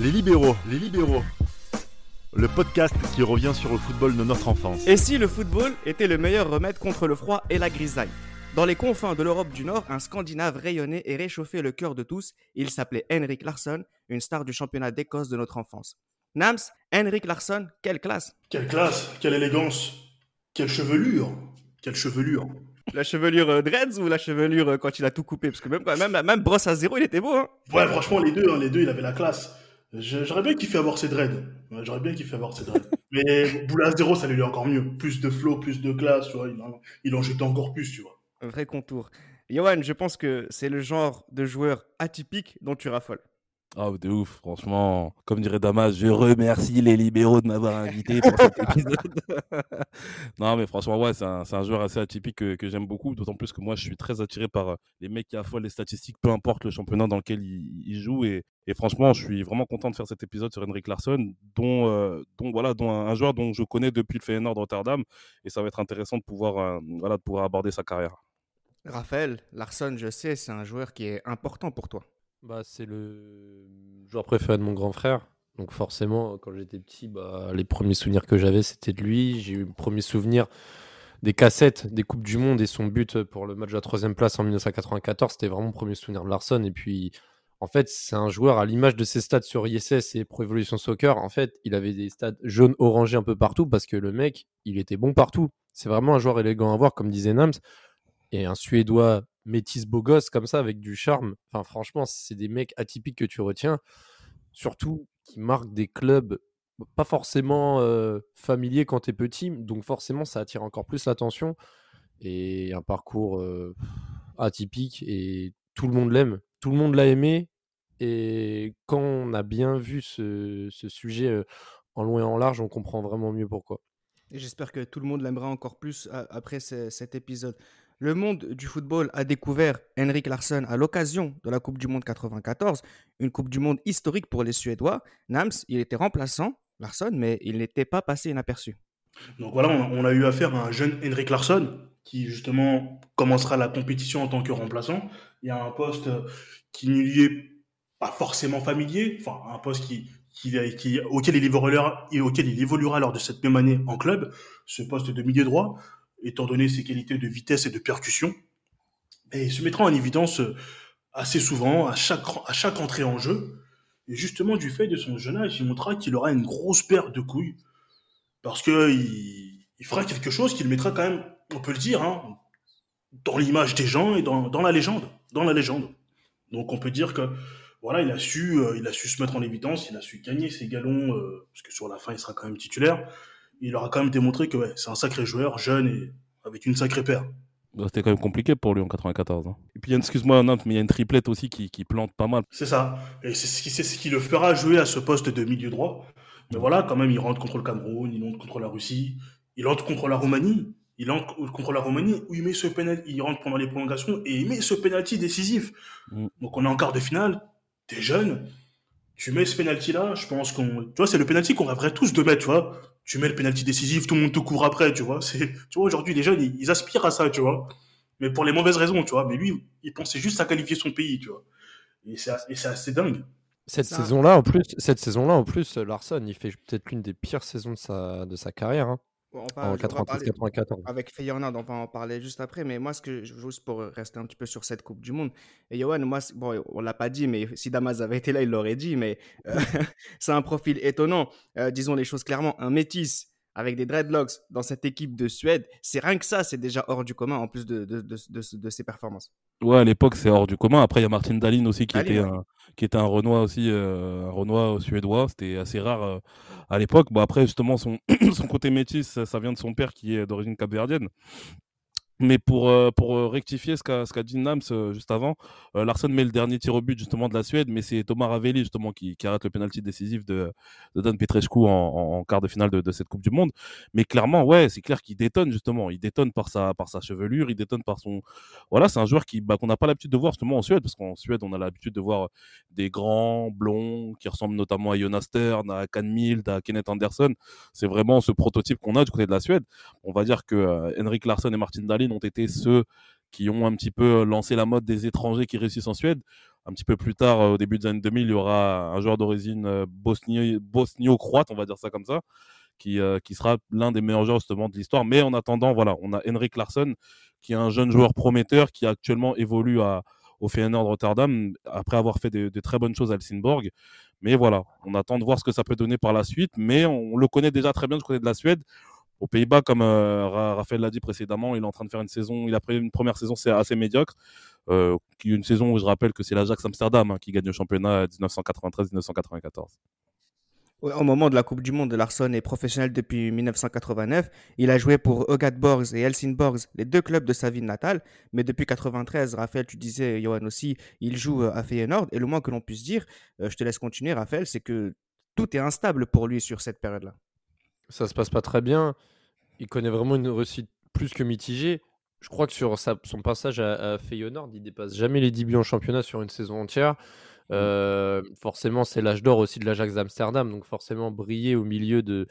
Les libéraux, les libéraux. Le podcast qui revient sur le football de notre enfance. Et si le football était le meilleur remède contre le froid et la grisaille? Dans les confins de l'Europe du Nord, un Scandinave rayonnait et réchauffait le cœur de tous. Il s'appelait Henrik Larsson, une star du championnat d'Écosse de notre enfance. Nams, Henrik Larsson, quelle classe Quelle classe, quelle élégance, quelle chevelure, quelle chevelure. La chevelure euh, dreads ou la chevelure euh, quand il a tout coupé? Parce que même, même, même brosse à zéro, il était beau. Hein Ouais, franchement, les deux, hein, les deux, il avait la classe. J'aurais bien kiffé avoir ses dreads. Ouais, J'aurais bien kiffé avoir ses dreads. Mais boule à zéro, ça lui est encore mieux. Plus de flow, plus de classe, tu vois. Il en, il en jetait encore plus, tu vois. Un vrai contour. Johan, je pense que c'est le genre de joueur atypique dont tu raffoles. Ah, de ouf, franchement. Comme dirait Damas, je remercie les libéraux de m'avoir invité pour cet épisode. non, mais franchement, ouais, c'est un, joueur assez atypique que, que j'aime beaucoup. D'autant plus que moi, je suis très attiré par euh, les mecs qui affolent les statistiques, peu importe le championnat dans lequel ils, ils jouent. Et, et franchement, je suis vraiment content de faire cet épisode sur Henrik Larsson, dont, euh, dont, voilà, dont un, un joueur dont je connais depuis le Feyenoord de Rotterdam. Et ça va être intéressant de pouvoir, euh, voilà, de pouvoir aborder sa carrière. Raphaël, Larsson, je sais, c'est un joueur qui est important pour toi. Bah, c'est le joueur préféré de mon grand frère. Donc forcément, quand j'étais petit, bah, les premiers souvenirs que j'avais, c'était de lui. J'ai eu le premier souvenir des cassettes des Coupes du Monde et son but pour le match de la troisième place en 1994. C'était vraiment mon premier souvenir de Larson. Et puis, en fait, c'est un joueur à l'image de ses stats sur ISS et Pro Evolution Soccer. En fait, il avait des stats jaune orangés un peu partout parce que le mec, il était bon partout. C'est vraiment un joueur élégant à voir, comme disait Nams. Et un Suédois métis beau gosse comme ça avec du charme. Enfin, franchement, c'est des mecs atypiques que tu retiens, surtout qui marquent des clubs pas forcément euh, familiers quand tu es petit, donc forcément ça attire encore plus l'attention et un parcours atypique et tout le monde l'aime, tout le monde l'a aimé et quand on a bien vu ce, sujet en long et en large, on comprend vraiment mieux pourquoi. J'espère que tout le monde l'aimera encore plus après ce- cet épisode. Le monde du football a découvert Henrik Larsson à l'occasion de la Coupe du Monde 94, une Coupe du Monde historique pour les Suédois. Nams, il était remplaçant, Larsson, mais il n'était pas passé inaperçu. Donc voilà, on, a eu affaire à un jeune Henrik Larsson qui justement commencera la compétition en tant que remplaçant. Il y a un poste euh, qui ne lui est pas forcément familier, enfin un poste qui, auquel, il évoluera, auquel il évoluera lors de cette même année en club, ce poste de milieu droit, étant donné ses qualités de vitesse et de percussion. Et il se mettra en évidence euh, assez souvent, à chaque, entrée en jeu. Et justement, du fait de son jeune âge, il montrera qu'il aura une grosse paire de couilles parce que il, fera quelque chose qui le mettra quand même, on peut le dire, hein, dans l'image des gens et dans, dans la légende, dans la légende. Donc on peut dire que voilà, il a su, euh, il a su se mettre en évidence, il a su gagner ses galons, euh, parce que sur la fin il sera quand même titulaire. Il aura quand même démontré que ouais, c'est un sacré joueur, jeune et avec une sacrée paire. Bah, C'était quand même compliqué pour lui en 94. hein. Et puis, il y a une- excuse-moi, mais il y a une triplette aussi qui, qui plante pas mal. C'est ça. Et c'est ce qui, c'est ce qui le fera jouer à ce poste de milieu droit. Mais voilà, quand même, il rentre contre le Cameroun, il rentre contre la Russie, il entre contre la Roumanie, il entre contre la Roumanie où il met ce penalty, il rentre pendant les prolongations et il met ce penalty décisif. Mm. Donc on est en quart de finale, t'es jeune, tu mets ce penalty là, je pense qu'on, tu vois, c'est le penalty qu'on rêverait tous de mettre, tu vois. Tu mets le penalty décisif, tout le monde te court après, tu vois. C'est, tu vois, aujourd'hui les jeunes, ils, ils aspirent à ça, tu vois. Mais pour les mauvaises raisons, tu vois. Mais lui, il pensait juste à qualifier son pays, tu vois. Et c'est et c'est assez dingue. Cette saison-là, en plus, cette saison-là, en plus, Larson, il fait peut-être l'une des pires saisons de sa, de sa carrière. hein, En on va parler- 93-94. Avec Feyenoord, on va en parler juste après. Mais moi, ce que je juste pour rester un petit peu sur cette Coupe du Monde. Et Johan, moi, bon, on l'a pas dit, mais si Damas avait été là, il l'aurait dit. Mais euh, c'est un profil étonnant. Euh, disons les choses clairement. Un métis avec des dreadlocks dans cette équipe de Suède, c'est rien que ça, c'est déjà hors du commun en plus de, de, de, de- de ses performances. Ouais, à l'époque, c'est hors du commun. Après, il y a Martin Dahlin aussi qui, Dahlin, était, ouais. un, qui était un Renoir aussi, euh, un Renoir suédois. C'était assez rare euh, à l'époque. Bon, après, justement, son, son côté métis, ça, ça vient de son père qui est d'origine capverdienne. Mais pour, euh, pour euh, rectifier ce qu'a qu'a dit Nams euh, juste avant, euh, Larson met le dernier tir au but justement de la Suède, mais c'est Thomas Ravelli justement qui, arrête le penalty décisif de, de Dan Petrescu en, quart de finale de, cette Coupe du Monde. Mais clairement, ouais, c'est clair qu'il détonne justement. Il détonne par sa, par sa chevelure, il détonne par son. Voilà, c'est un joueur bah, qu'on n'a pas l'habitude de voir justement en Suède, parce qu'en Suède, on a l'habitude de voir des grands blonds qui ressemblent notamment à Jonas Stern, à Can Mild, à Kenneth Anderson. C'est vraiment ce prototype qu'on a du côté de la Suède. On va dire que Henrik Larsson et Martin Dahlin ont été ceux qui ont un petit peu lancé la mode des étrangers qui réussissent en Suède. Un petit peu plus tard, au début des années 2000, il y aura un joueur d'origine euh, bosnio-croate, on va dire ça comme ça, qui, euh, qui sera l'un des meilleurs joueurs justement de l'histoire. Mais en attendant, voilà, on a Henrik Larsson, qui est un jeune joueur prometteur, qui actuellement évolue au Feyenoord Rotterdam, après avoir fait de, de, très bonnes choses à Helsingborg. Mais voilà, on attend de voir ce que ça peut donner par la suite. Mais on, on le connaît déjà très bien du côté de la Suède aux Pays-Bas, comme euh, Raphaël l'a dit précédemment, il est en train de faire une saison, il a pris une première saison assez médiocre, euh, une saison où je rappelle que c'est l'Ajax Amsterdam hein, qui gagne le championnat 1993-1994. Au moment de la Coupe du Monde, Larsson est professionnel depuis 1989. Il a joué pour Borgs et Helsingborgs, les deux clubs de sa ville natale. Mais depuis 1993, Raphaël, tu disais, Johan aussi, il joue euh, à Feyenoord. Et le moins que l'on puisse dire, euh, je te laisse continuer, Raphaël, c'est que tout est instable pour lui sur cette période-là ça se passe pas très bien. Il connaît vraiment une réussite plus que mitigée. Je crois que sur sa, son passage à, à Feyenoord, il dépasse jamais les 10 buts en championnat sur une saison entière. Mmh. Euh, forcément, c'est l'âge d'or aussi de l'Ajax d'Amsterdam, donc forcément briller au milieu de,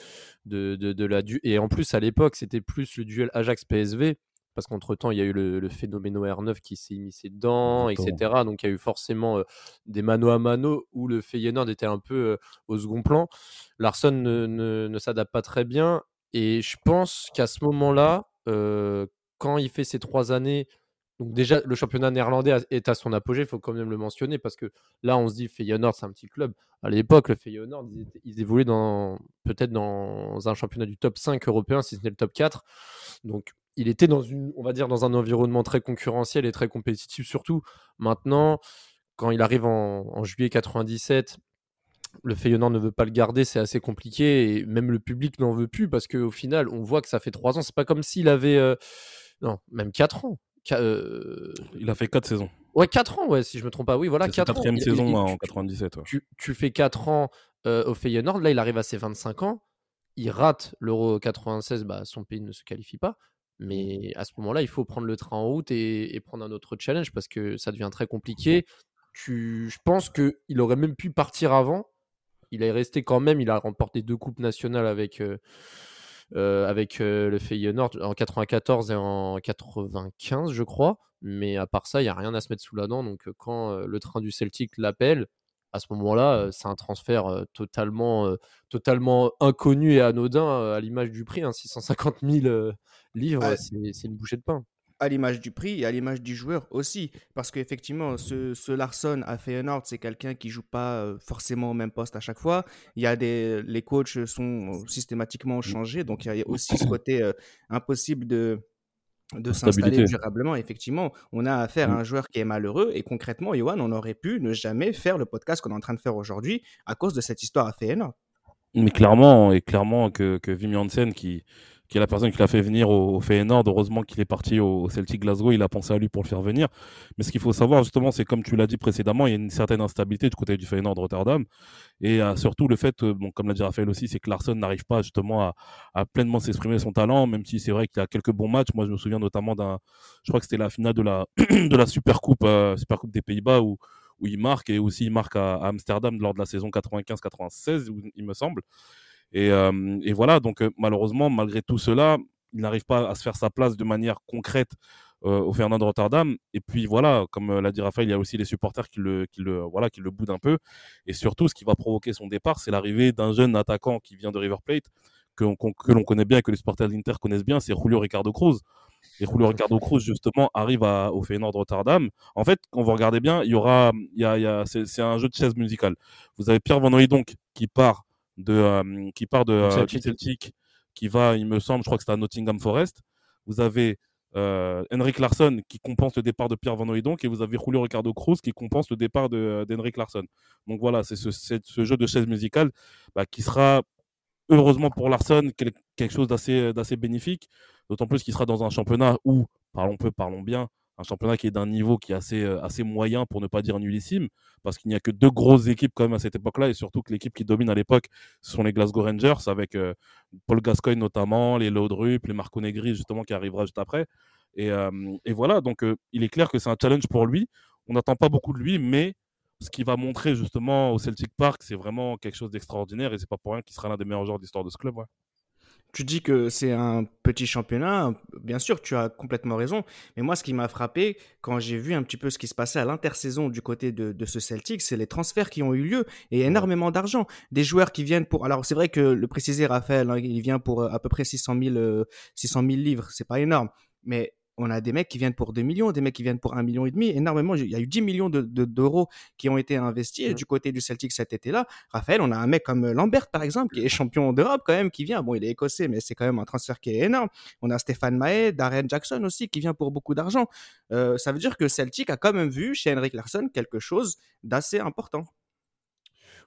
de, de, de la du et en plus à l'époque c'était plus le duel Ajax-PSV parce qu'entre-temps, il y a eu le, le phénoméno R9 qui s'est immiscé dedans, etc. Donc, il y a eu forcément euh, des mano à mano où le Feyenoord était un peu euh, au second plan. Larson ne, ne, ne s'adapte pas très bien. Et je pense qu'à ce moment-là, euh, quand il fait ces trois années, donc déjà, le championnat néerlandais est à son apogée, il faut quand même le mentionner, parce que là, on se dit Feyenoord, c'est un petit club. À l'époque, le Feyenoord, ils, ils évoluaient dans, peut-être dans un championnat du top 5 européen, si ce n'est le top 4. Donc, il était dans une, on va dire, dans un environnement très concurrentiel et très compétitif surtout. Maintenant, quand il arrive en, en juillet 97, le Feyenoord ne veut pas le garder, c'est assez compliqué et même le public n'en veut plus parce qu'au final, on voit que ça fait trois ans. C'est pas comme s'il avait, euh, non, même quatre ans. Qu euh... Il a fait quatre saisons. Ouais, quatre ans, ouais, si je me trompe pas. Oui, voilà, quatre ans. quatrième saison il, en tu, 97. Ouais. Tu, tu, fais quatre ans euh, au Feyenoord, là, il arrive à ses 25 ans. Il rate l'Euro 96, bah, son pays ne se qualifie pas. Mais à ce moment-là, il faut prendre le train en route et, et, prendre un autre challenge parce que ça devient très compliqué. Tu, je pense qu'il aurait même pu partir avant. Il est resté quand même. Il a remporté deux coupes nationales avec, euh, euh, avec euh, le Feyenoord en 94 et en 95, je crois. Mais à part ça, il n'y a rien à se mettre sous la dent. Donc quand le train du Celtic l'appelle, à ce moment-là, c'est un transfert totalement, totalement inconnu et anodin à l'image du prix. Hein, 650 000 livres, ah, c'est une bouchée de pain. À l'image du prix et à l'image du joueur aussi. Parce qu'effectivement, ce, ce, Larson à Feyenoord, c'est quelqu'un qui joue pas forcément au même poste à chaque fois. Il y a des, les coachs sont systématiquement changés. Donc, il y a aussi ce côté euh, impossible de, de s'installer durablement. Effectivement, on a affaire à un joueur qui est malheureux et concrètement, Johan, on aurait pu ne jamais faire le podcast qu'on est en train de faire aujourd'hui à cause de cette histoire à Feyenoord. Mais clairement, et clairement que, que Wim Janssen, qui, qui est la personne qui l'a fait venir au, au Feyenoord. Heureusement qu'il est parti au, Celtic Glasgow. Il a pensé à lui pour le faire venir. Mais ce qu'il faut savoir, justement, c'est comme tu l'as dit précédemment, il y a une certaine instabilité du côté du Feyenoord Rotterdam. Et euh, surtout le fait, euh, bon, comme l'a dit Raphaël aussi, c'est que Larson n'arrive pas justement à, pleinement s'exprimer son talent, même si c'est vrai qu'il y a quelques bons matchs. Moi, je me souviens notamment d'un, je crois que c'était la finale de la, de la Super Coupe, euh, Super Coupe des Pays-Bas où, il marque et aussi il marque à Amsterdam lors de la saison 95-96, il me semble. Et, euh, et, voilà, donc malheureusement, malgré tout cela, il n'arrive pas à se faire sa place de manière concrète euh, au Fernand de Rotterdam. Et puis voilà, comme l'a dit Raphaël, il y a aussi les supporters qui le, qui le, voilà, qui le boudent un peu. Et surtout, ce qui va provoquer son départ, c'est l'arrivée d'un jeune attaquant qui vient de River Plate, que, que l'on connaît bien, que les supporters de l'Inter connaissent bien, c'est Julio Ricardo Cruz. Et Julio Ricardo Cruz, justement, arrive à, au Feyenoord de Rotterdam. En fait, quand vous regardez bien, il y aura, il y a, il y a, c'est un jeu de chaise musicale. Vous avez Pierre Van donc qui part de, qui part de Celtic. Celtic, qui va, il me semble, je crois que c'est à Nottingham Forest. Vous avez Henrik Larsson qui compense le départ de Pierre Van Hooydonk et vous avez Julio Ricardo Cruz qui compense le départ d'Henrik Larsson. Donc voilà, c'est ce, ce, jeu de chaise musicale bah, qui sera heureusement pour Larsson quelque chose d'assez bénéfique, d'autant plus qu'il sera dans un championnat où parlons peu, parlons bien, un championnat qui est d'un niveau qui est assez, euh, assez moyen, pour ne pas dire nullissime, parce qu'il n'y a que deux grosses équipes quand même à cette époque-là, et surtout que l'équipe qui domine à l'époque, ce sont les Glasgow Rangers, avec euh, Paul Gascoigne notamment, les Laudrup, les Marco Negri, justement, qui arrivera juste après. Et, euh, et voilà, donc il est clair que c'est un challenge pour lui. On n'attend pas beaucoup de lui, mais ce qu'il va montrer justement au Celtic Park, c'est vraiment quelque chose d'extraordinaire, et c'est pas pour rien qu'il sera l'un des meilleurs joueurs d'histoire de ce club. Ouais. Tu dis que c'est un petit championnat, bien sûr, tu as complètement raison. Mais moi, ce qui m'a frappé quand j'ai vu un petit peu ce qui se passait à l'intersaison du côté de, de ce Celtic, c'est les transferts qui ont eu lieu et énormément d'argent. Des joueurs qui viennent pour. Alors, c'est vrai que le préciser, Raphaël, hein, il vient pour euh, à peu près 600 000, 600 000 livres. C'est pas énorme. Mais on a des mecs qui viennent pour 2 millions, des mecs qui viennent pour 1 million et demi, énormément. Il y a eu 10 millions d'euros qui ont été investis du côté du Celtic cet été-là. Raphaël, on a un mec comme Lambert, par exemple, qui est champion d'Europe quand même, qui vient. Bon, il est écossais, mais c'est quand même un transfert qui est énorme. On a Stéphane Mahé, Darren Jackson aussi, qui vient pour beaucoup d'argent. Euh, ça veut dire que Celtic a quand même vu chez Henrik Larsson quelque chose d'assez important.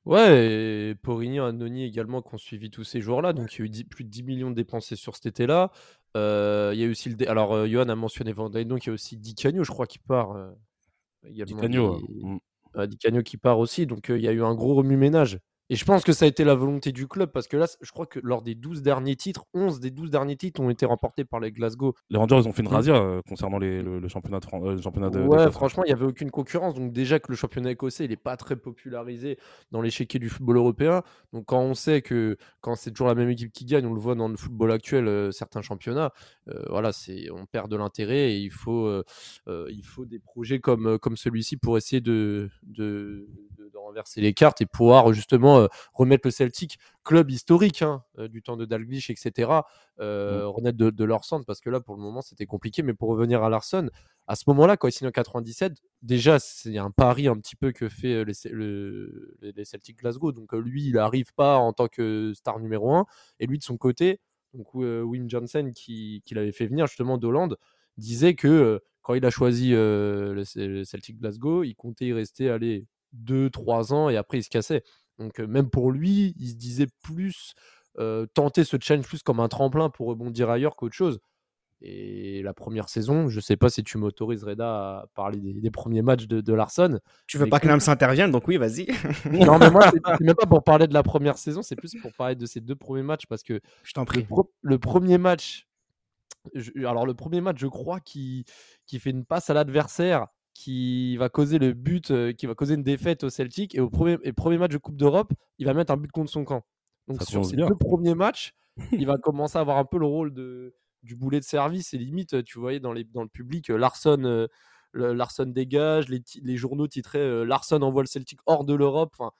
Ouais, et Porigny, Anoni également qui ont suivi tous ces jours-là. Donc, il y a eu plus de 10 millions dépensés sur cet été-là. Euh, il y a aussi le. Alors, euh, Johan a mentionné Van donc il y a aussi Di je crois, qui part. Euh, Di Canio. Di qui part aussi. Donc, il y a eu un gros remue-ménage. Et je pense que ça a été la volonté du club parce que là, je crois que lors des 12 derniers titres, 11 des 12 derniers titres ont été remportés par les Glasgow. Les Rangers, ils ont fait une razzia euh, concernant le, championnat de, euh, championnat de Ouais, franchement, il n'y avait aucune concurrence. Donc, déjà que le championnat écossais, il n'est pas très popularisé dans l'échiquier du football européen. Donc, quand on sait que quand c'est toujours la même équipe qui gagne, on le voit dans le football actuel, euh, certains championnats, voilà, c'est on perd de l'intérêt et il faut, il faut des projets comme, comme celui-ci pour essayer de, de renverser les cartes et pouvoir justement euh, remettre le Celtic, club historique hein, euh, du temps de Dalglish, etc., euh, mmh. renaître de, leur centre, parce que là, pour le moment, c'était compliqué. Mais pour revenir à Larson, à ce moment-là, quand il signe en 97, déjà, c'est un pari un petit peu que fait les, le, les Celtic Glasgow. Donc lui, il n'arrive pas en tant que star numéro 1. Et lui, de son côté, donc Wim Johnson, qui, qui l'avait fait venir justement d'Hollande, disait que quand il a choisi le, Celtic Glasgow, il comptait y rester aller 2-3 ans et après il se cassait. Donc même pour lui, il se disait plus tenter ce challenge plus comme un tremplin pour rebondir ailleurs qu'autre chose. Et la première saison, je sais pas si tu m'autorises, Reda, à parler des, premiers matchs de, de, Larson. Tu veux pas que Nam s'intervienne, donc oui, vas-y. non, mais moi, c'est même pas pour parler de la première saison, c'est plus pour parler de ces deux premiers matchs parce que je t'en prie. Le, premier match, alors le premier match, je crois, qui, qui fait une passe à l'adversaire qui va causer le but, euh, qui va causer une défaite au Celtic. Et au premier, et premier match de Coupe d'Europe, il va mettre un but contre son camp. Donc sur ces deux premiers matchs, il va commencer à avoir un peu le rôle de, du boulet de service. Et limite, tu voyais dans, les, dans le public, euh, Larson, euh, Larson dégage, les, les journaux titraient Larson envoie le Celtic hors de l'Europe. Enfin,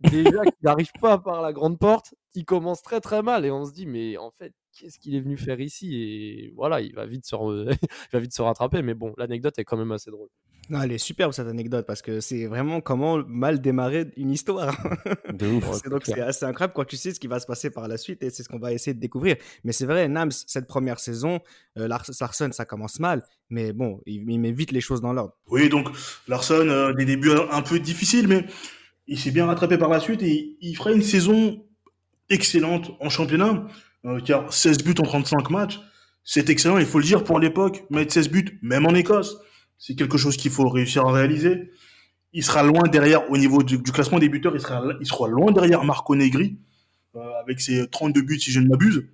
déjà qu'il n'arrive pas par la grande porte, il commence très très mal. Et on se dit, mais en fait, qu'est-ce qu'il est venu faire ici? Et voilà, il va vite se, il va vite se rattraper. Mais bon, l'anecdote est quand même assez drôle. Non, elle est superbe cette anecdote parce que c'est vraiment comment mal démarrer une histoire. De ouf. c'est, donc c'est assez incroyable quand tu sais ce qui va se passer par la suite et c'est ce qu'on va essayer de découvrir. Mais c'est vrai, Nams, cette première saison, euh, Larson, ça commence mal, mais bon, il, met vite les choses dans l'ordre. Oui, donc Larson, euh, des débuts un, peu difficiles, mais il s'est bien rattrapé par la suite et il fera une saison excellente en championnat, euh, car 16 buts en 35 matchs, c'est excellent, il faut le dire pour l'époque, mettre 16 buts, même en Écosse c'est quelque chose qu'il faut réussir à réaliser. Il sera loin derrière, au niveau du, classement des buteurs, il sera, loin derrière Marco Negri, euh, avec ses 32 buts, si je ne m'abuse.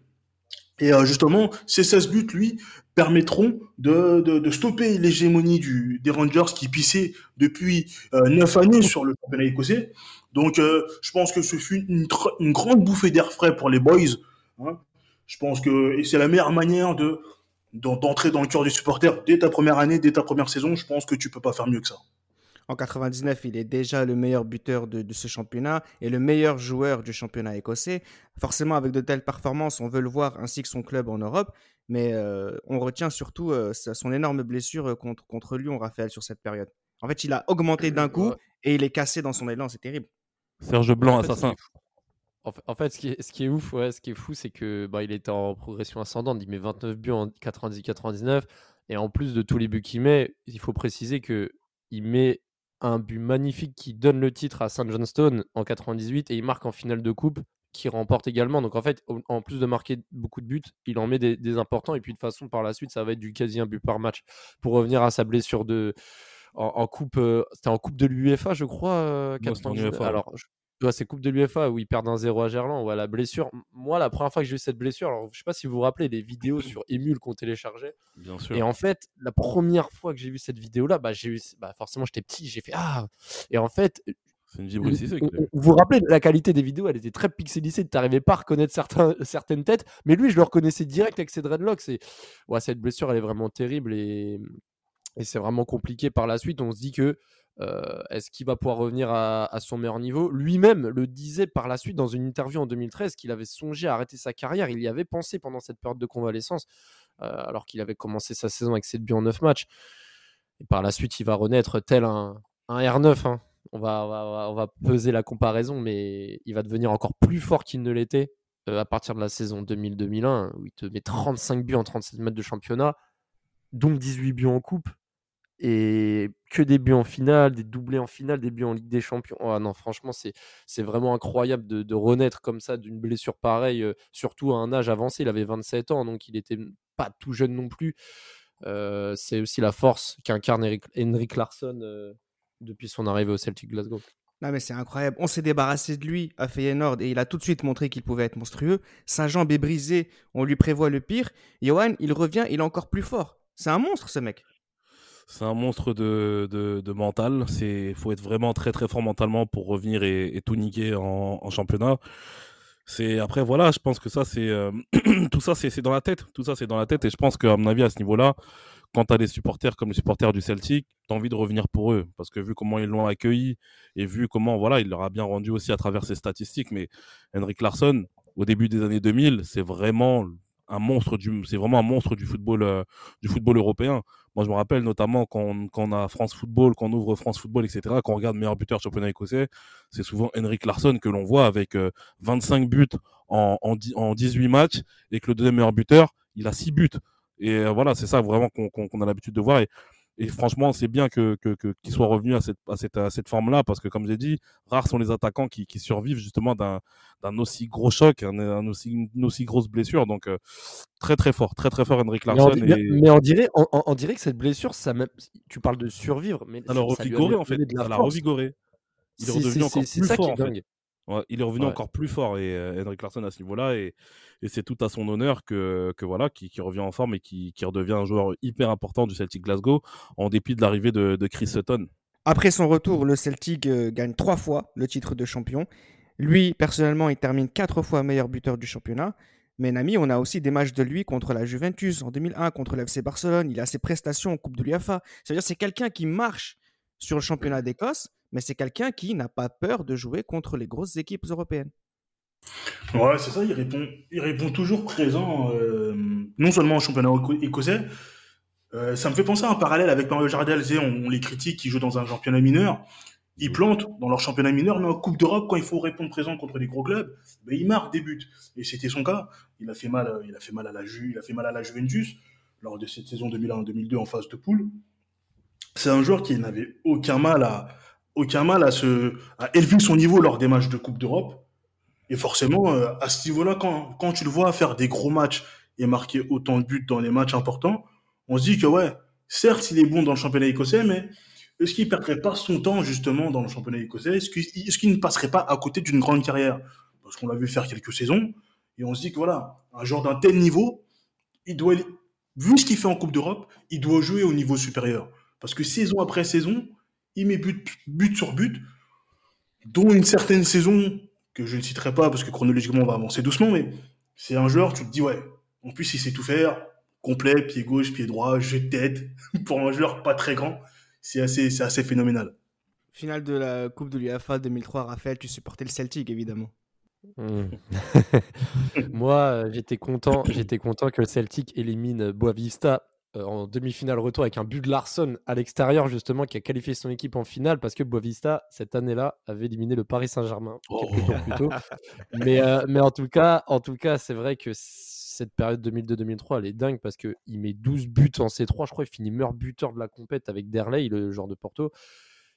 Et euh, justement, ces 16 buts, lui, permettront de, stopper l'hégémonie des Rangers qui pissaient depuis euh, 9 années sur le championnat écossais. Donc, euh, je pense que ce fut une, une grande bouffée d'air frais pour les boys. Hein. Je pense que c'est la meilleure manière de, d'entrer dans le cœur du supporter dès ta première année, dès ta première saison, je pense que tu peux pas faire mieux que ça. En 99, il est déjà le meilleur buteur de, ce championnat et le meilleur joueur du championnat écossais. Forcément, avec de telles performances, on veut le voir ainsi que son club en Europe. Mais euh, on retient surtout euh, son énorme blessure euh, contre, contre Lyon, Raphaël, sur cette période. En fait, il a augmenté d'un coup et il est cassé dans son élan. C'est terrible. Serge Blanc, assassin. En fait, ce qui est, ce qui est ouf, ouais, ce qui est fou, c'est que bah, il était en progression ascendante. Il met 29 buts en 90-99. Et en plus de tous les buts qu'il met, il faut préciser que il met un but magnifique qui donne le titre à St. Johnstone en 98 et il marque en finale de coupe qui remporte également. Donc en fait, en plus de marquer beaucoup de buts, il en met des, importants. Et puis de toute façon, par la suite, ça va être du quasi un but par match. Pour revenir à sa blessure de en, coupe, euh, c'était en coupe de l'UEFA, je crois. Euh, alors, c'est coupe de l'UEFA où il perd un 0 à Gerland ou à la blessure. Moi, la première fois que j'ai eu cette blessure, alors je sais pas si vous vous rappelez des vidéos sur Emule qu'on téléchargeait. Bien sûr. Et en fait, la première fois que j'ai vu cette vidéo-là, bah, j'ai eu, bah, forcément, j'étais petit, j'ai fait ah. Et en fait, c'est une Vous vous rappelez, la qualité des vidéos, elle était très pixelisée, tu n'arrivais pas à reconnaître certains, certaines têtes, mais lui, je le reconnaissais direct avec ses dreadlocks. Et... Ouais, cette blessure, elle est vraiment terrible et, et c'est vraiment compliqué par la suite. On se dit que euh, est-ce qu'il va pouvoir revenir à, son meilleur niveau? Lui-même le disait par la suite dans une interview en 2013 qu'il avait songé à arrêter sa carrière. Il y avait pensé pendant cette période de convalescence, euh, alors qu'il avait commencé sa saison avec 7 buts en 9 matchs. Et par la suite, il va renaître tel un, un R9. Hein on va, on va, peser la comparaison, mais il va devenir encore plus fort qu'il ne l'était euh, à partir de la saison 2000-2001, où il te met 35 buts en 37 mètres de championnat, donc 18 buts en coupe, et que des buts en finale, des doublés en finale, des buts en Ligue des Champions. Oh non, franchement, c'est, vraiment incroyable de, renaître comme ça d'une blessure pareille, euh, surtout à un âge avancé. Il avait 27 ans, donc il n'était pas tout jeune non plus. Euh, c'est aussi la force qu'incarne Henrik Larsson depuis son arrivée au Celtic Glasgow. Non mais c'est incroyable. On s'est débarrassé de lui à Feyenoord et il a tout de suite montré qu'il pouvait être monstrueux. Sa jambe est brisée, on lui prévoit le pire. Johan, il revient, il est encore plus fort. C'est un monstre ce mec. C'est un monstre de, de, mental. Il faut être vraiment très très fort mentalement pour revenir et, tout niquer en, championnat. C'est après voilà, je pense que ça c'est euh, tout ça c'est dans la tête, tout ça c'est dans la tête et je pense qu'à mon avis à ce niveau-là, quand tu as des supporters comme les supporters du Celtic, tu as envie de revenir pour eux. Parce que vu comment ils l'ont accueilli et vu comment voilà, il leur a bien rendu aussi à travers ses statistiques. Mais Henrik Larsson, au début des années 2000, c'est vraiment un monstre du, c'est vraiment un monstre du football, euh, du football européen. Moi, je me rappelle notamment quand, on a France Football, quand on ouvre France Football, etc., quand on regarde meilleur buteur championnat écossais, c'est souvent Henrik Larsson que l'on voit avec 25 euh, buts en, en, en 18 matchs et que le deuxième meilleur buteur, il a 6 buts. Et euh, voilà, c'est ça vraiment qu'on a l'habitude de voir. Et franchement, c'est bien qu'il que, que, soit revenu à cette, à cette, à cette forme-là, parce que comme j'ai dit, rares sont les attaquants qui, qui survivent justement d'un aussi gros choc, un, aussi, une aussi grosse blessure. Donc, euh, très très fort, très très fort, Henrik Larsson. Mais, mais on, dirait, on, dirait que cette blessure, ça même, tu parles de survivre, mais alors revigorer en fait, elle a revigoré. Il est redevenu encore plus fort. Il est revenu encore plus fort et euh, Henrik Larsson à ce niveau-là et et c'est tout à son honneur que, que voilà, qui, qui, revient en forme et qui, qui, redevient un joueur hyper important du Celtic Glasgow en dépit de l'arrivée de, de, Chris Sutton. Après son retour, le Celtic euh, gagne trois fois le titre de champion. Lui, personnellement, il termine quatre fois meilleur buteur du championnat. Mais Nami, on a aussi des matchs de lui contre la Juventus en 2001, contre l'FC Barcelone. Il a ses prestations en Coupe de l'UEFA. C'est-à-dire c'est quelqu'un qui marche sur le championnat d'Écosse, mais c'est quelqu'un qui n'a pas peur de jouer contre les grosses équipes européennes. Ouais, c'est ça, il répond, il répond toujours présent, euh, non seulement au championnat écossais, euh, ça me fait penser à un parallèle avec Mario Jardel, on, les critique qui jouent dans un championnat mineur, ils plantent dans leur championnat mineur, mais en Coupe d'Europe, quand il faut répondre présent contre les gros clubs, ben, ils marquent des buts. Et c'était son cas. Il a fait mal, il a fait mal à la Ju, il a fait mal à la Juventus lors de cette saison 2001-2002 en phase de poule. C'est un joueur qui n'avait aucun mal à, aucun mal à se, à élever son niveau lors des matchs de Coupe d'Europe. Et forcément, euh, à ce niveau-là, quand, quand tu le vois faire des gros matchs et marquer autant de buts dans les matchs importants, on se dit que ouais, certes, il est bon dans le championnat écossais, mais est-ce qu'il ne perdrait pas son temps justement dans le championnat écossais? Est-ce qu'il ne passerait pas à côté d'une grande carrière? Parce qu'on l'a vu faire quelques saisons, et on se dit que voilà, un joueur d'un tel niveau, il doit, vu ce qu'il fait en Coupe d'Europe, il doit jouer au niveau supérieur. Parce que saison après saison, il met but, but sur but, dont une certaine saison que je ne citerai pas parce que chronologiquement on va avancer doucement, mais c'est un joueur, tu te dis, ouais, en plus il sait tout faire, complet, pied gauche, pied droit, jeu de tête, pour un joueur pas très grand, c'est assez, c'est assez phénoménal. Finale de la Coupe de l'UEFA 2003, Raphaël, tu supportais le Celtic évidemment. Hmm. Moi, j'étais content, j'étais content que le Celtic élimine Boavista euh, en demi-finale retour avec un but de Larson à l'extérieur, justement, qui a qualifié son équipe en finale parce que Boavista, cette année-là, avait éliminé le Paris Saint-Germain quelques temps plus tôt. Mais, euh, mais en tout cas, en tout cas c'est vrai que cette période 2002-2003, elle est dingue parce qu'il met 12 buts en C3. Je crois qu'il finit meilleur buteur de la compète avec Derley, le joueur de Porto.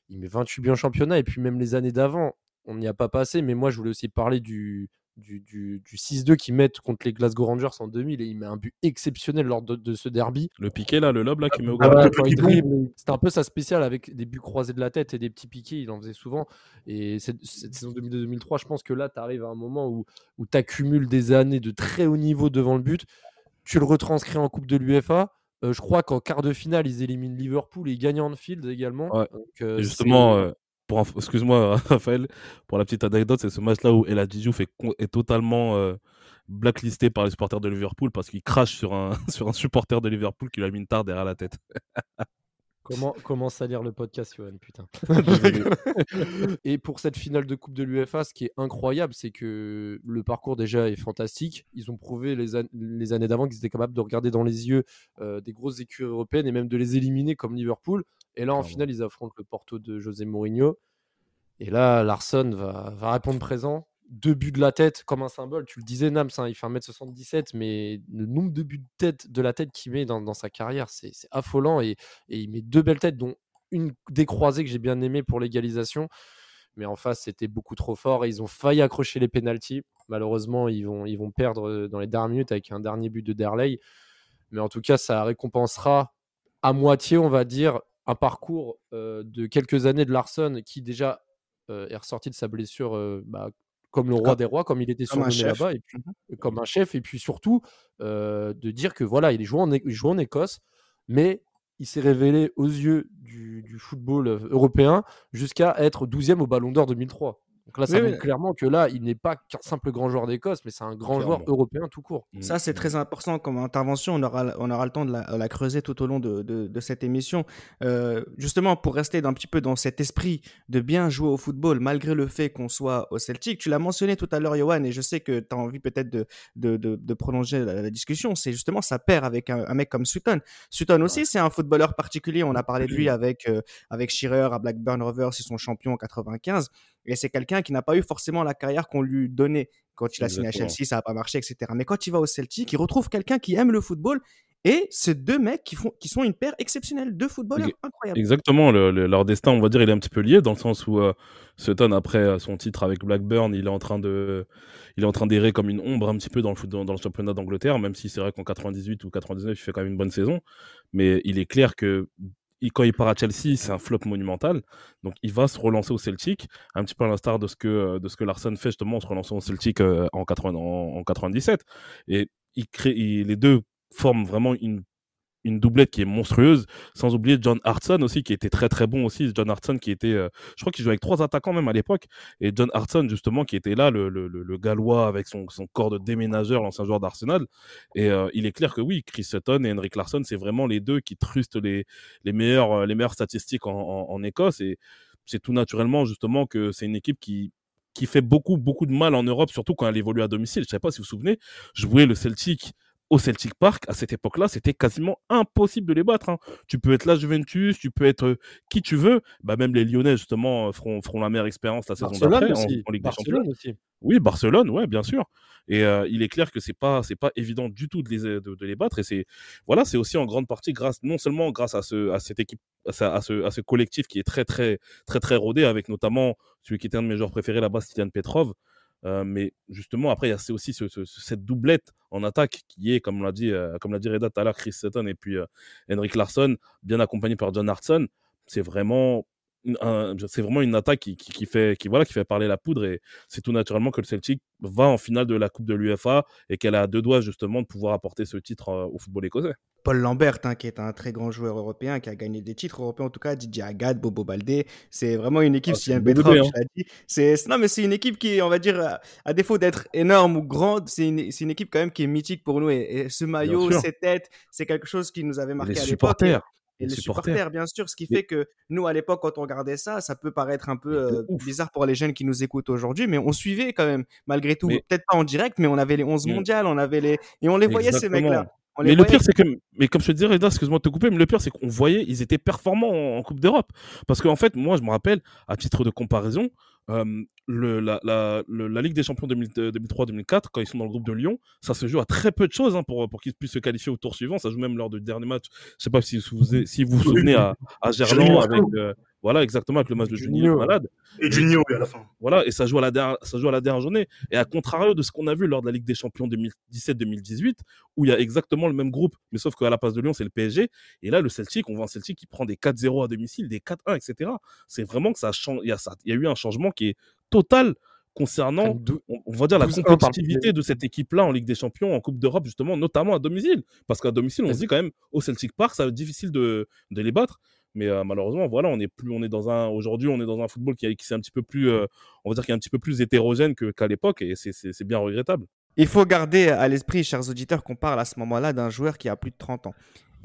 Il met 28 buts en championnat. Et puis même les années d'avant, on n'y a pas passé. Mais moi, je voulais aussi parler du, du, du, du 6-2 qu'ils mettent contre les Glasgow Rangers en 2000 et il met un but exceptionnel lors de, de ce derby. Le piqué là, le lob là qui met au Ah bout. dribble, C'était un peu sa spéciale avec des buts croisés de la tête et des petits piqués, il en faisait souvent. Et cette, cette saison 2002-2003, je pense que là, tu arrives à un moment où, où tu accumules des années de très haut niveau devant le but. Tu le retranscris en Coupe de l'UEFA. Euh, je crois qu'en quart de finale, ils éliminent Liverpool et ils gagnent Anfield également. Ouais. Donc, euh, Et justement, euh, pour excuse-moi Raphaël, pour la petite anecdote, c'est ce match-là où El est, est totalement euh, blacklisté par les supporters de Liverpool parce qu'il crache sur un, sur un supporter de Liverpool qui lui a mis une tarte derrière la tête. Comment, commence à lire le podcast, Johan, putain. Et pour cette finale de Coupe de l'UEFA, ce qui est incroyable, c'est que le parcours déjà est fantastique. Ils ont prouvé les, an- les années d'avant qu'ils étaient capables de regarder dans les yeux euh, des grosses écuries européennes et même de les éliminer comme Liverpool. Et là, en finale, ils affrontent le Porto de José Mourinho. Et là, Larson va, va répondre présent. Deux buts de la tête comme un symbole. Tu le disais, Nams, hein, il fait 1m77, mais le nombre de buts de, tête, de la tête qu'il met dans, dans sa carrière, c'est c'est affolant. Et, et il met deux belles têtes, dont une décroisée que j'ai bien aimée pour l'égalisation. Mais en face, c'était beaucoup trop fort et ils ont failli accrocher les pénalties. Malheureusement, ils vont, ils vont perdre euh, dans les dernières minutes avec un dernier but de Derley. Mais en tout cas, ça récompensera à moitié, on va dire, un parcours euh, de quelques années de Larson qui déjà euh, est ressorti de sa blessure euh, bah, comme le roi Comme- des rois, comme il était surnommé là-bas, et puis comme un chef, et puis surtout de dire que voilà, il est joué en, É- il joue en Écosse, mais il s'est révélé aux yeux du, du football européen jusqu'à être 12e au Ballon d'Or 2003. Donc là, ça Oui, montre oui. clairement que là, il n'est pas qu'un simple grand joueur d'Écosse, mais c'est un grand joueur européen tout court. Ça, c'est très important comme intervention. On aura, on aura le temps de la, la creuser tout au long de, de- de cette émission. Euh, justement, pour rester d'un petit peu dans cet esprit de bien jouer au football, malgré le fait qu'on soit au Celtic, tu l'as mentionné tout à l'heure, Johan, et je sais que tu as envie peut-être de, de, de- de prolonger la, la discussion. C'est justement sa paire avec un, un mec comme Sutton. Sutton aussi, c'est un footballeur particulier. On a parlé de lui avec, euh, avec Shearer à Blackburn Rovers, ils sont champions en 95. Et c'est quelqu'un qui n'a pas eu forcément la carrière qu'on lui donnait quand il a signé à. Chelsea, ça n'a pas marché, etc. Mais quand il va au Celtic, il retrouve quelqu'un qui aime le football. Et ces deux mecs qui, font, qui sont une paire exceptionnelle, deux footballeurs incroyables. Exactement, le- le- leur destin, on va dire, il est un petit peu lié dans le sens où euh, Sutton, après euh, son titre avec Blackburn, il est en train de, il est en train d'errer comme une ombre un petit peu dans le foot, dans, dans le championnat d'Angleterre, même si c'est vrai qu'en 98 ou 99, il fait quand même une bonne saison. Mais il est clair que il- quand il part à Chelsea, c'est un flop monumental. Donc il va se relancer au Celtic, un petit peu à l'instar de ce que euh, de ce que Larson fait justement en se relançant au Celtic euh, en, 80 en, en 97. Et il crée, les deux forment vraiment une une doublette qui est monstrueuse, sans oublier John Hartson aussi, qui était très très bon aussi. John Hartson qui était, euh, je crois qu'il jouait avec trois attaquants même à l'époque, et John Hartson justement qui était là, le, le, le- gallois avec son, son corps de déménageur, l'ancien joueur d'Arsenal. Et euh, il est clair que oui, Chris Sutton et Henrik Larsson, c'est vraiment les deux qui trustent les, les, meilleurs, euh, les meilleures statistiques en, en, en Écosse, et c'est tout naturellement justement que c'est une équipe qui qui fait beaucoup beaucoup de mal en Europe, surtout quand elle évolue à domicile. Je ne sais pas si vous vous souvenez, jouer le Celtic au Celtic Park, à cette époque-là, c'était quasiment impossible de les battre. hein. Tu peux être la Juventus, tu peux être euh, qui tu veux. Bah, même les Lyonnais, justement, euh, feront, feront la meilleure expérience la saison Barcelone d'après en, Ligue des Champions. Barcelone aussi. Oui, Barcelone, ouais, bien sûr. Et euh, il est clair que c'est pas c'est pas évident du tout de les de, de les battre. Et c'est voilà, c'est aussi en grande partie grâce non seulement grâce à ce à cette équipe à, ce- à ce à ce collectif qui est très très très très rodé avec notamment celui qui était un de mes joueurs préférés là-bas, Stylian Petrov. Euh, mais justement, après, il y a aussi ce- ce- ce- cette doublette en attaque qui est, comme l'a dit, euh, comme l'a dit Reda tout à l'heure, Chris Sutton et puis euh, Henrik Larsson, bien accompagné par John Hartson. C'est vraiment, vraiment une attaque qui, fait, qui, voilà, qui fait parler la poudre et c'est tout naturellement que le Celtic va en finale de la Coupe de l'UFA et qu'elle a deux doigts justement de pouvoir apporter ce titre au football écossais. Paul Lambert, hein, qui est un très grand joueur européen, qui a gagné des titres européens, en tout cas, Didier Agathe, Bobo Baldé. C'est vraiment une équipe, Ah, si idée, je l'ai dit. C'est, non, mais c'est une équipe qui, on va dire, à, à défaut d'être énorme ou grande, c'est une, équipe quand même qui est mythique pour nous. Et, et ce maillot, ces têtes, c'est quelque chose qui nous avait marqué Les à l'époque. Et- Les les supporters. supporters, bien sûr, ce qui Mais- fait que nous, à l'époque, quand on regardait ça, ça peut paraître un peu euh, bizarre pour les jeunes qui nous écoutent aujourd'hui, mais on suivait quand même, malgré tout. Mais- Peut-être pas en direct, mais on avait les 11 Mm. mondiales, on avait les. Et on les voyait, ces mecs-là. On Mais le pire, c'est que, mais comme je te disais, Reda, excuse-moi de te couper, mais le pire, c'est qu'on voyait, ils étaient performants en, en Coupe d'Europe. Parce qu'en fait, moi, je me rappelle, à titre de comparaison, euh, le, la, la, le- la Ligue des Champions 2000 euh, 2003-2004, quand ils sont dans le groupe de Lyon, ça se joue à très peu de choses hein, pour, pour qu'ils puissent se qualifier au tour suivant. Ça joue même lors du dernier match. Je sais pas si vous vous, si vous, vous souvenez à, à Gerland Gerland. avec, euh, Voilà, exactement, avec le match de Juninho malade. Et Juninho, oui, à la fin. Voilà, et ça joue à la dernière, ça joue à la dernière journée. Et à contrario de ce qu'on a vu lors de la Ligue des Champions 2017-2018, où il y a exactement le même groupe, mais sauf qu'à la place de Lyon, c'est le PSG. Et là, le Celtic, on voit un Celtic qui prend des 4-0 à domicile, des 4-1, etc. C'est vraiment que ça change. Il y, a ça, il y a eu un changement qui est total concernant, on, va dire, la 12-1 par compétitivité de cette équipe-là en Ligue des Champions, en Coupe d'Europe, justement, notamment à domicile. Parce qu'à domicile, on se dit quand même, au Celtic Park, ça va être difficile de, de les battre. Mais euh, malheureusement, voilà, on est plus, on est dans un, aujourd'hui, on est dans un football qui, qui est un petit peu plus, euh, on va dire, qui est un petit peu plus hétérogène que- qu'à l'époque, et c'est- bien regrettable. Il faut garder à l'esprit, chers auditeurs, qu'on parle à ce moment-là d'un joueur qui a plus de 30 ans.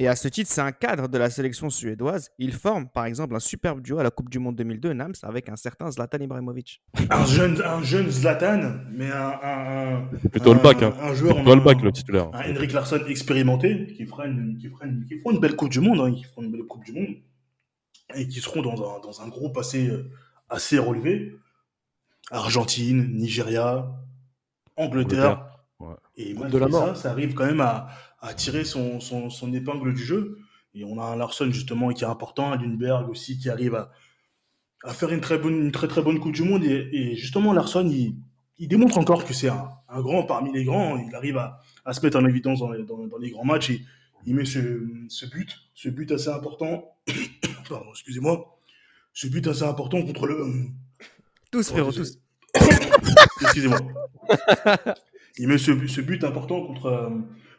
Et à ce titre, c'est un cadre de la sélection suédoise. Il forme, par exemple, un superbe duo à la Coupe du Monde 2002, Nams, avec un certain Zlatan Ibrahimovic. Un jeune, un jeune Zlatan, mais un, un, un, plutôt le bac, hein. un joueur, Plutôt le bac, un- le titulaire. un Henrik Larsson expérimenté qui fera une, qui fera une, qui fera une belle Coupe du Monde, hein, qui fera une belle Coupe du Monde et qui seront dans un, dans un groupe assez, euh, assez relevé. Argentine, Nigeria, Angleterre. ouais. Et malgré de la mort. ça, ça arrive quand même à, à tirer son, son, son épingle du jeu. Et on a un Larsson justement qui est important, un Lundberg aussi qui arrive à, à faire une très bonne, une très très bonne Coupe du Monde. Et, et justement, Larsson, il, il démontre encore que c'est un, un grand parmi les grands. Il arrive à, à se mettre en évidence dans les, dans, dans les grands matchs et il met ce, ce but, ce but assez important. Pardon, excusez-moi. Ce but assez important contre le. Tous, Oh, frérot, tous. Excusez-moi. Il met ce, ce but important contre, euh,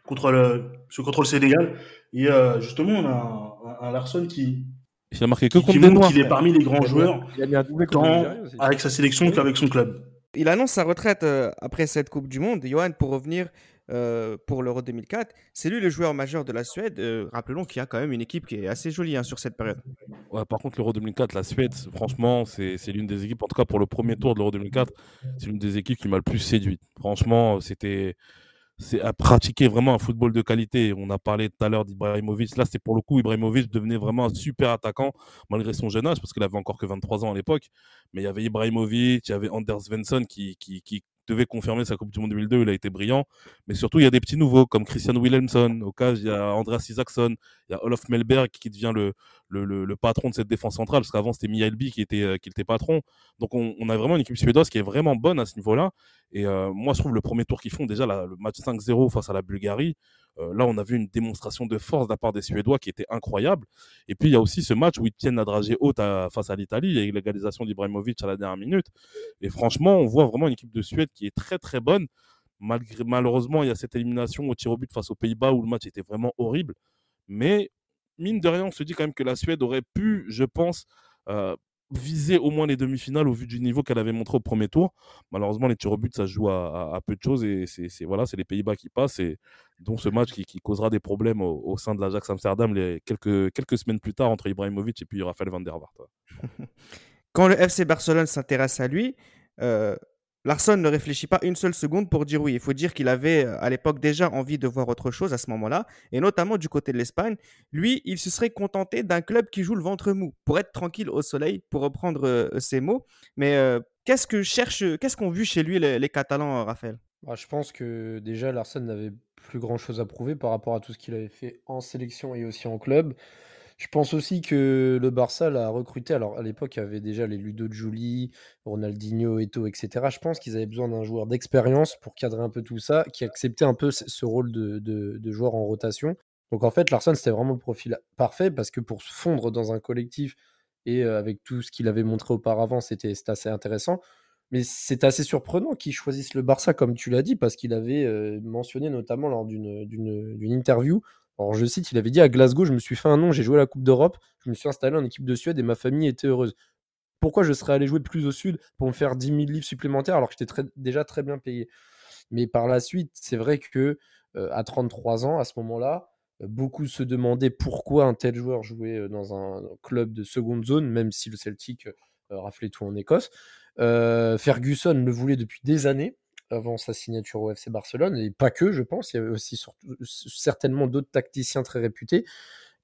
contre, le, ce- contre le Sénégal. Et euh, justement, on a un, un- un Larsson qui, Il a marqué que qui, contre des montre Noirs. qu'il est parmi les grands joueurs, Il a mis un doublé aussi. avec sa sélection qu'avec son club. Il annonce sa retraite euh, après cette Coupe du Monde. Johan, pour revenir euh, pour l'Euro 2004, c'est lui le joueur majeur de la Suède. Euh, rappelons qu'il y a quand même une équipe qui est assez jolie hein, sur cette période. Par contre, l'Euro 2004, la Suède, franchement, c'est l'une des équipes, en tout cas pour le premier tour de l'Euro 2004, c'est l'une des équipes qui m'a le plus séduite. Franchement, c'était c'est à pratiquer vraiment un football de qualité. On a parlé tout à l'heure d'Ibrahimovic. Là, c'est pour le coup, Ibrahimovic devenait vraiment un super attaquant malgré son jeune âge, parce qu'il avait encore que 23 ans à l'époque. Mais il y avait Ibrahimovic, il y avait Anders Svensson qui, qui devait confirmer sa Coupe du Monde 2002. Il a été brillant. Mais surtout, il y a des petits nouveaux comme Christian Wilhelmsson. Au cas, il y a Andreas Isaksson, il y a Olof Melberg qui devient le, le, le, patron de cette défense centrale, parce qu'avant, c'était Mihalby qui était, euh, qui était patron. Donc, on, a vraiment une équipe suédoise qui est vraiment bonne à ce niveau-là. Et euh, moi, je trouve le premier tour qu'ils font, déjà le match 5-0 face à la Bulgarie, euh, là, on a vu une démonstration de force de la part des Suédois qui était incroyable. Et puis, il y a aussi ce match où ils tiennent la dragée haute face à l'Italie. Il y l'égalisation d'Ibrahimovic à la dernière minute. Et franchement, on voit vraiment une équipe de Suède qui est très, très bonne. Malgré, malheureusement, il y a cette élimination au tir au but face aux Pays-Bas où le match était vraiment horrible. Mais mine de rien, on se dit quand même que la Suède aurait pu, je pense, euh, viser au moins les demi-finales au vu du niveau qu'elle avait montré au premier tour. Malheureusement, les tirs au but, ça joue à, à- à peu de choses et c'est voilà, c'est les Pays-Bas qui passent et dont ce match qui, qui causera des problèmes au, au sein de l'Ajax Amsterdam les, quelques, quelques semaines plus tard entre Ibrahimovic et puis Raphaël van der Vaart. Quand le FC Barcelone s'intéresse à lui, euh, Larsson ne réfléchit pas une seule seconde pour dire oui. Il faut dire qu'il avait euh, à l'époque déjà envie de voir autre chose à ce moment-là, et notamment du côté de l'Espagne. Lui, il se serait contenté d'un club qui joue le ventre mou, pour être tranquille au soleil, pour reprendre euh, ses mots. Mais euh, qu'est-ce que cherche, qu'est-ce qu'ont vu chez lui les, Catalans, Raphaël? Bah, je pense que déjà Larsen n'avait plus grand chose à prouver par rapport à tout ce qu'il avait fait en sélection et aussi en club. Je pense aussi que le Barça l'a recruté. Alors à l'époque, il y avait déjà les Ludo Giuli, Ronaldinho, Eto'o, etc. Je pense qu'ils avaient besoin d'un joueur d'expérience pour cadrer un peu tout ça, qui acceptait un peu ce rôle de, de- de joueur en rotation. Donc en fait, Larsen, c'était vraiment le profil parfait parce que pour se fondre dans un collectif et euh, avec tout ce qu'il avait montré auparavant, c'était assez intéressant. Mais c'est assez surprenant qu'il choisisse le Barça, comme tu l'as dit, parce qu'il avait euh, mentionné notamment lors d'une interview. Alors, je cite, il avait dit à Glasgow, je me suis fait un nom, j'ai joué à la Coupe d'Europe, je me suis installé en équipe de Suède et ma famille était heureuse. Pourquoi je serais allé jouer plus au sud pour me faire 10 000 livres supplémentaires alors que j'étais déjà très bien payé? Mais par la suite, c'est vrai que euh, à 33 ans, à ce moment-là, euh, beaucoup se demandaient pourquoi un tel joueur jouait euh, dans un club de seconde zone, même si le Celtic raflait tout en Écosse. Ferguson le voulait depuis des années avant sa signature au FC Barcelone, et pas que, je pense. Il y avait aussi certainement d'autres tacticiens très réputés.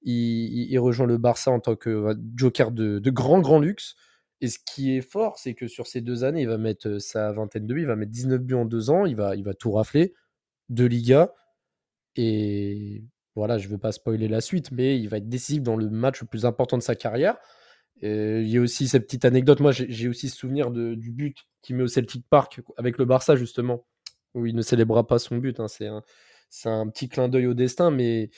Il, rejoint le Barça en tant que euh, joker de, grand, grand luxe. Et ce qui est fort, c'est que sur ces deux années, il va mettre euh, sa vingtaine de buts, il va mettre 19 buts en deux ans, il va, il va tout rafler, deux Ligas. Et voilà, je ne veux pas spoiler la suite, mais il va être décisif dans le match le plus important de sa carrière. Il y a aussi cette petite anecdote. Moi, j'ai aussi ce souvenir du but qu'il met au Celtic Park avec le Barça, justement, où il ne célébra pas son but. Hein. C'est un, petit clin d'œil au destin, mais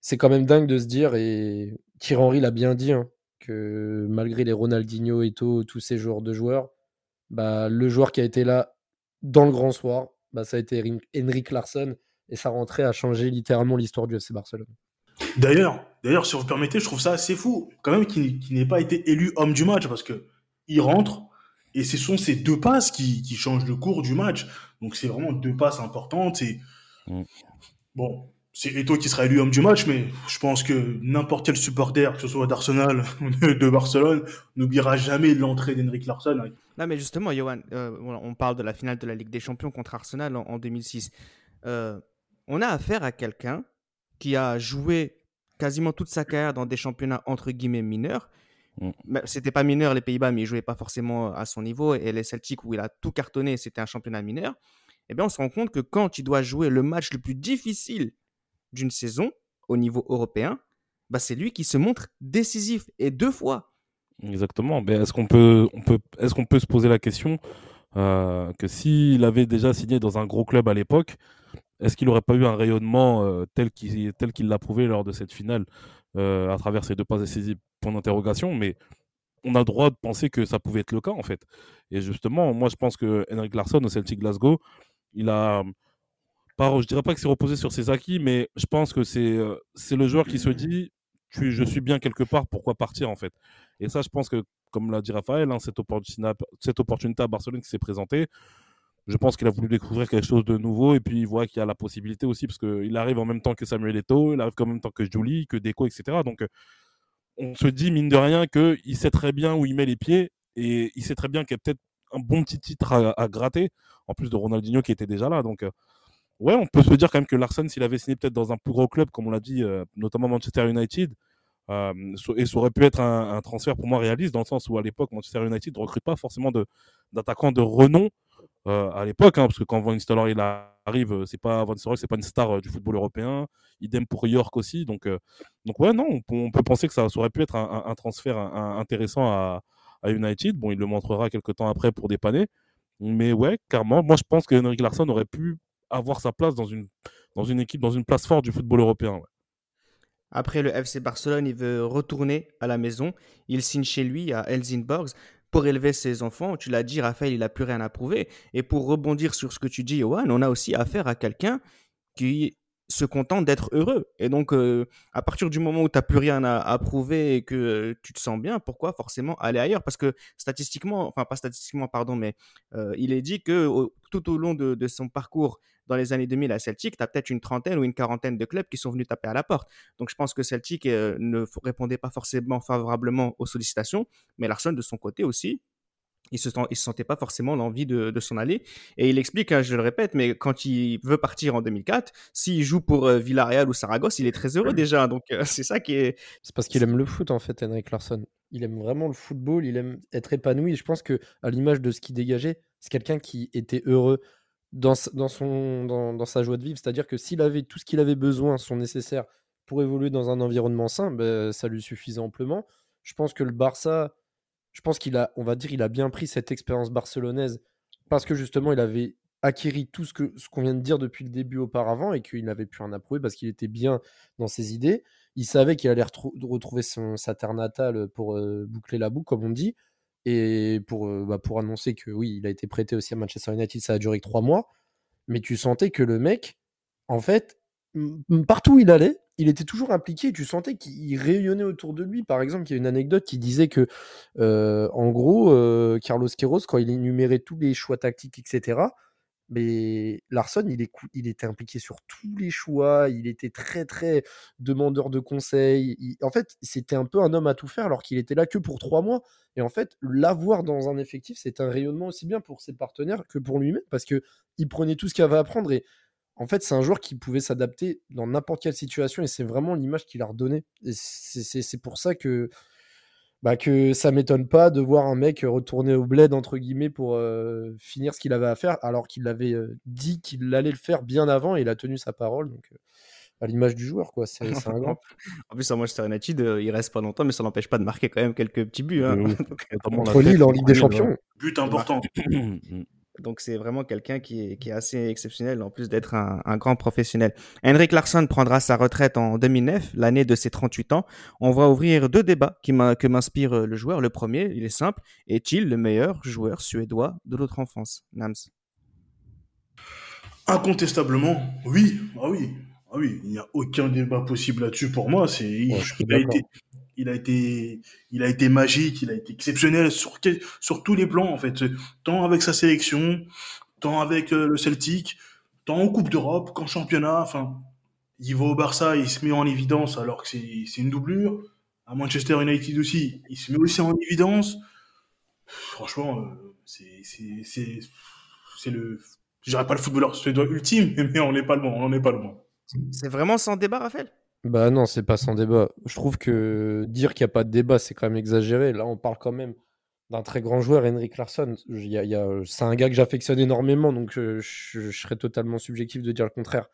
c'est quand même dingue de se dire, et Thierry Henry l'a bien dit, hein, que malgré les Ronaldinho et tous ces joueurs de joueurs, bah, le joueur qui a été là dans le grand soir, bah, ça a été Henrik Larsson, et sa rentrée a changé littéralement l'histoire du FC Barcelone. D'ailleurs, d'ailleurs, si vous permettez, je trouve ça assez fou, quand même, qu'il n'ait pas été élu homme du match, parce que il rentre, et ce sont ces deux passes qui, qui changent le cours du match. Donc c'est vraiment deux passes importantes. Et mm. bon, c'est Eto qui sera élu homme du match, mais je pense que n'importe quel supporter, que ce soit d'Arsenal ou de Barcelone, n'oubliera jamais l'entrée d'Henrik Larsson. Non, mais justement, Johan, euh, on parle de la finale de la Ligue des Champions contre Arsenal en, 2006. Euh, on a affaire à quelqu'un qui a joué quasiment toute sa carrière dans des championnats entre guillemets mineurs. Mm. C'était pas mineur les Pays-Bas, mais il jouait pas forcément à son niveau. Et les Celtics, où il a tout cartonné, c'était un championnat mineur. Eh bien, on se rend compte que quand il doit jouer le match le plus difficile d'une saison au niveau européen, bah, c'est lui qui se montre décisif et deux fois. Exactement. Mais est-ce qu'on peut, on peut, est-ce qu'on peut se poser la question euh, que s'il avait déjà signé dans un gros club à l'époque, est-ce qu'il n'aurait pas eu un rayonnement euh, tel qu'il l'a prouvé lors de cette finale euh, à travers ces deux passes décisives? Point d'interrogation, mais on a le droit de penser que ça pouvait être le cas en fait. Et justement, moi je pense que Henrik Larsson au Celtic Glasgow, il a pas, je dirais pas que c'est reposé sur ses acquis, mais je pense que c'est euh, le joueur qui se dit je suis bien quelque part, pourquoi partir en fait? Et ça, je pense que, comme l'a dit Raphaël, hein, cette opportunité à Barcelone qui s'est présentée, je pense qu'il a voulu découvrir quelque chose de nouveau et puis il voit qu'il y a la possibilité aussi parce qu'il arrive en même temps que Samuel Eto'o, il arrive en même temps que Julie, que Deco, etc. Donc on se dit mine de rien qu'il sait très bien où il met les pieds et il sait très bien qu'il y a peut-être un bon petit titre à, gratter en plus de Ronaldinho qui était déjà là. Donc ouais, on peut se dire quand même que Larsen s'il avait signé peut-être dans un plus gros club comme on l'a dit, euh, notamment Manchester United. Euh, et ça aurait pu être un, transfert pour moi réaliste dans le sens où à l'époque Manchester United ne recrute pas forcément d'attaquants de renom euh, à l'époque, hein, parce que quand Van Nistelrooy il arrive, euh, c'est pas Van Nistelrooy, c'est pas une star euh, du football européen. Idem pour York aussi. Donc, donc ouais, non, on, peut penser que ça, aurait pu être un, transfert intéressant à, United. Bon, il le montrera quelques temps après pour dépanner. Mais ouais, carrément, moi je pense que Henrik Larsson aurait pu avoir sa place dans une, dans une équipe, dans une place forte du football européen. Après le FC Barcelone, il veut retourner à la maison. Il signe chez lui à Helsingborg pour élever ses enfants. Tu l'as dit, Raphaël, il n'a plus rien à prouver. Et pour rebondir sur ce que tu dis, Johan, on a aussi affaire à quelqu'un qui se contente d'être heureux. Et donc, euh, à partir du moment où tu n'as plus rien à, prouver et que euh, tu te sens bien, pourquoi forcément aller ailleurs? Parce que statistiquement, enfin pas statistiquement, pardon, mais euh, il est dit que tout au long de, son parcours dans les années 2000 à Celtic, tu as peut-être une trentaine ou une quarantaine de clubs qui sont venus taper à la porte. Donc je pense que Celtic ne répondait pas forcément favorablement aux sollicitations, mais Larson de son côté aussi, il se, se sentait pas forcément l'envie de, s'en aller. Et il explique, hein, je le répète, mais quand il veut partir en 2004, s'il joue pour euh, Villarreal ou Saragosse, il est très heureux déjà. Donc euh, c'est ça qui est. C'est parce qu'il aime le foot en fait, Henrik Larsson. Il aime vraiment le football, il aime être épanoui. Je pense que à l'image de ce qu'il dégageait, c'est quelqu'un qui était heureux dans, dans, son, dans, sa joie de vivre. C'est-à-dire que s'il avait tout ce qu'il avait besoin, son nécessaire pour évoluer dans un environnement sain, ben, ça lui suffisait amplement. Je pense que le Barça je pense qu'il a, on va dire, il a bien pris cette expérience barcelonaise parce que justement, il avait acquis tout ce que ce qu'on vient de dire depuis le début auparavant et qu'il n'avait plus rien à prouver parce qu'il était bien dans ses idées. Il savait qu'il allait retrouver son, sa terre natale pour euh, boucler la boucle, comme on dit, et pour, euh, bah, pour annoncer que oui, il a été prêté aussi à Manchester United. Ça a duré trois mois, mais tu sentais que le mec, en fait, partout où il allait, il était toujours impliqué. Tu sentais qu'il rayonnait autour de lui. Par exemple, il y a une anecdote qui disait que, euh, en gros, euh, Carlos Queiroz, quand il énumérait tous les choix tactiques, etc., mais Larson, il, il, était impliqué sur tous les choix. Il était très, très demandeur de conseils. en fait, c'était un peu un homme à tout faire alors qu'il était là que pour trois mois. Et en fait, l'avoir dans un effectif, c'est un rayonnement aussi bien pour ses partenaires que pour lui-même parce que il prenait tout ce qu'il avait à apprendre. Et en fait, c'est un joueur qui pouvait s'adapter dans n'importe quelle situation et c'est vraiment l'image qu'il a redonnée. Et c'est pour ça que, bah, que ça m'étonne pas de voir un mec retourner au bled, entre guillemets, pour euh, finir ce qu'il avait à faire, alors qu'il avait euh, dit qu'il allait le faire bien avant et il a tenu sa parole. Donc, à l'image du joueur, quoi. C'est un grand. en plus, à Manchester United, il reste pas longtemps, mais ça n'empêche pas de marquer quand même quelques petits buts. Hein. Contre Lille en Ligue des Champions. But important. Donc c'est vraiment quelqu'un qui est, qui est, assez exceptionnel en plus d'être un, un, grand professionnel. Henrik Larsson prendra sa retraite en 2009, l'année de ses 38 ans. On va ouvrir deux débats qui que m'inspire le joueur. Le premier, il est simple. Est-il le meilleur joueur suédois de notre enfance? Nams Incontestablement, oui. Ah oui. Ah oui, il n'y a aucun débat possible là-dessus pour moi. C'est, il, a été, il a été, il a été magique, il a été exceptionnel sur, tous les plans en fait. Tant avec sa sélection, tant avec euh, le Celtic, tant en Coupe d'Europe qu'en championnat. Enfin, il va au Barça, il se met en évidence alors que c'est, une doublure. À Manchester United aussi, il se met aussi en évidence. Franchement, euh, c'est le, je dirais pas le footballeur suédois ultime, mais on n'est pas loin, on n'en est pas loin. C'est vraiment sans débat, Raphaël? Bah non, c'est pas sans débat. Je trouve que dire qu'il n'y a pas de débat, c'est quand même exagéré. Là, on parle quand même d'un très grand joueur, Henrik Larsson. c'est un gars que j'affectionne énormément, donc je, serais totalement subjectif de dire le contraire.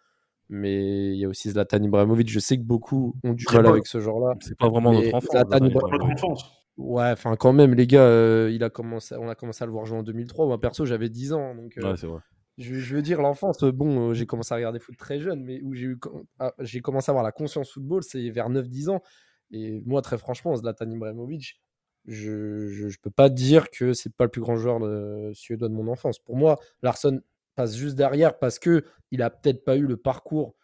Mais il y a aussi Zlatan Ibrahimovic. Je sais que beaucoup ont du mal avec ce genre-là. C'est pas vraiment notre enfance. Zlatan enfance. Ouais, enfin quand même, les gars, euh, il a commencé, on a commencé à le voir jouer en 2003. Moi, perso, j'avais 10 ans. Donc, euh, ouais, c'est vrai je, veux dire, l'enfance, bon, euh, j'ai commencé à regarder foot très jeune, mais où j'ai eu, ah, j'ai commencé à avoir la conscience football, c'est vers 9-10 ans. Et moi, très franchement, Zlatan Ibrahimovic, je ne peux pas dire que c'est pas le plus grand joueur de, suédois de mon enfance. Pour moi, Larsson passe juste derrière parce que il a peut-être pas eu le parcours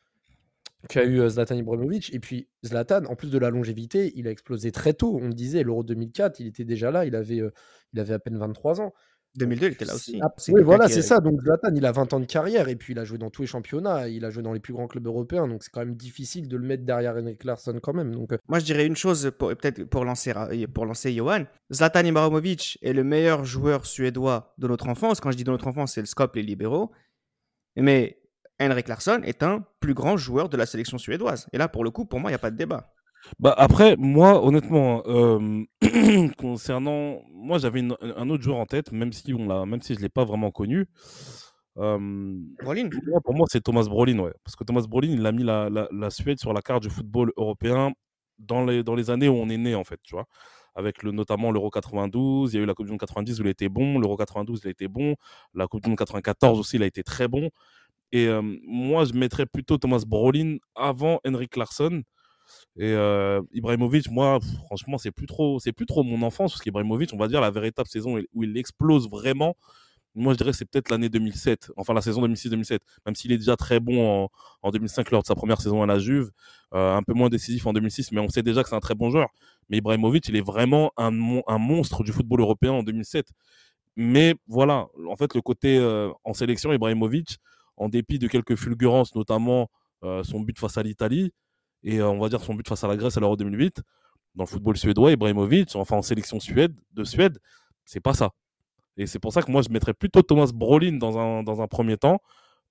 qu'a eu euh, Zlatan Ibrahimovic. Et puis Zlatan, en plus de la longévité, il a explosé très tôt. On disait l'Euro 2004, il était déjà là, il avait, euh, il avait à peine 23 ans. 2002, il était là aussi. oui, voilà, c'est ça. Donc Zlatan, il a 20 ans de carrière et puis il a joué dans tous les championnats, il a joué dans les plus grands clubs européens, donc c'est quand même difficile de le mettre derrière Henrik Larsson quand même. Donc... Euh. Moi, je dirais une chose, peut-être pour lancer, pour lancer Johan. Zlatan Ibrahimovic est le meilleur joueur suédois de notre enfance. Quand je dis de notre enfance, c'est le SCOP, les libéraux. Mais Henrik Larsson est un plus grand joueur de la sélection suédoise. Et là, pour le coup, pour moi, il n'y a pas de débat. Bah après, moi, honnêtement, euh, concernant, moi, j'avais un autre joueur en tête, même si on l'a, même si je l'ai pas vraiment connu. Euh, Brolin. Pour moi, c'est Thomas Brolin, ouais, parce que Thomas Brolin, il a mis la, la, Suède sur la carte du football européen dans les, dans les années où on est né, en fait, tu vois. Avec le, notamment l'Euro 92, il y a eu la Coupe du Monde 90 où il a été bon, l'Euro 92 il a été bon, la Coupe du Monde 94 aussi il a été très bon. Et euh, moi, je mettrais plutôt Thomas Brolin avant Henrik Larsson et euh, Ibrahimovic, moi, franchement, c'est plus trop, c'est plus trop mon enfance parce qu'Ibrahimovic, on va dire la véritable saison où il explose vraiment. Moi, je dirais c'est peut-être l'année 2007, enfin la saison 2006-2007. Même s'il est déjà très bon en, en, 2005 lors de sa première saison à la Juve, euh, un peu moins décisif en 2006, mais on sait déjà que c'est un très bon joueur. Mais Ibrahimovic, il est vraiment un, monstre du football européen en 2007. Mais voilà, en fait, le côté euh, en sélection, Ibrahimovic, en dépit de quelques fulgurances, notamment son but face à l'Italie, et euh, on va dire son but face à la Grèce à l'Euro 2008, dans le football suédois, Ibrahimovic, enfin en sélection Suède, de Suède, c'est pas ça. Et c'est pour ça que moi, je mettrais plutôt Thomas Brolin dans un, premier temps,